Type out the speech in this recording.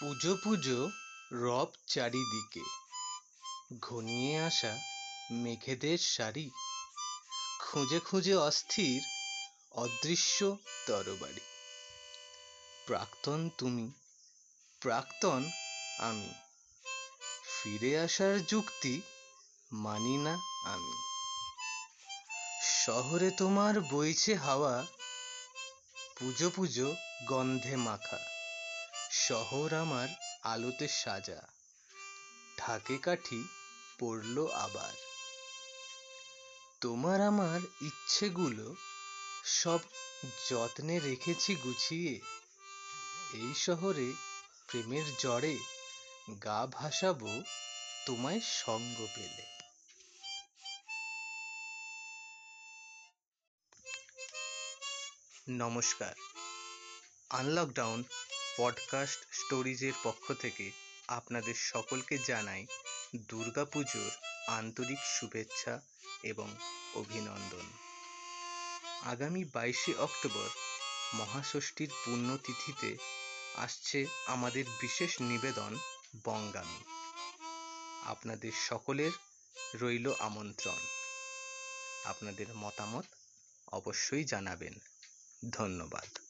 পুজো পুজো রব চারিদিকে। ঘনিয়ে আসা মেঘেদের সারি। খুঁজে খুঁজে অস্থির, অদৃশ্য তরবারি। প্রাক্তন তুমি, প্রাক্তন আমি। ফিরে আসার যুক্তি মানি না আমি। শহরে তোমার বইছে হাওয়া, পুজো পুজো গন্ধে মাখা। শহর আমার আলোতে সাজা। ঢাকে কাঠি পড়ল আবার। তোমার আমার ইচ্ছেগুলো সব যত্নে রেখেছি গুছিয়ে। এই শহরে প্রেমের জ্বরে গা ভাসাবো তোমায় সঙ্গ পেলে। নমস্কার। আনলকডাউন পডকাস্ট স্টোরিজের পক্ষ থেকে আপনাদের সকলকে জানাই দুর্গাপুজোর আন্তরিক শুভেচ্ছা এবং অভিনন্দন। আগামী বাইশে অক্টোবর মহাষষ্ঠীর পুণ্যতিথিতে আসছে আমাদের বিশেষ নিবেদন বঙ্গামী আপনাদের সকলের রইল আমন্ত্রণ। আপনাদের মতামত অবশ্যই জানাবেন। ধন্যবাদ।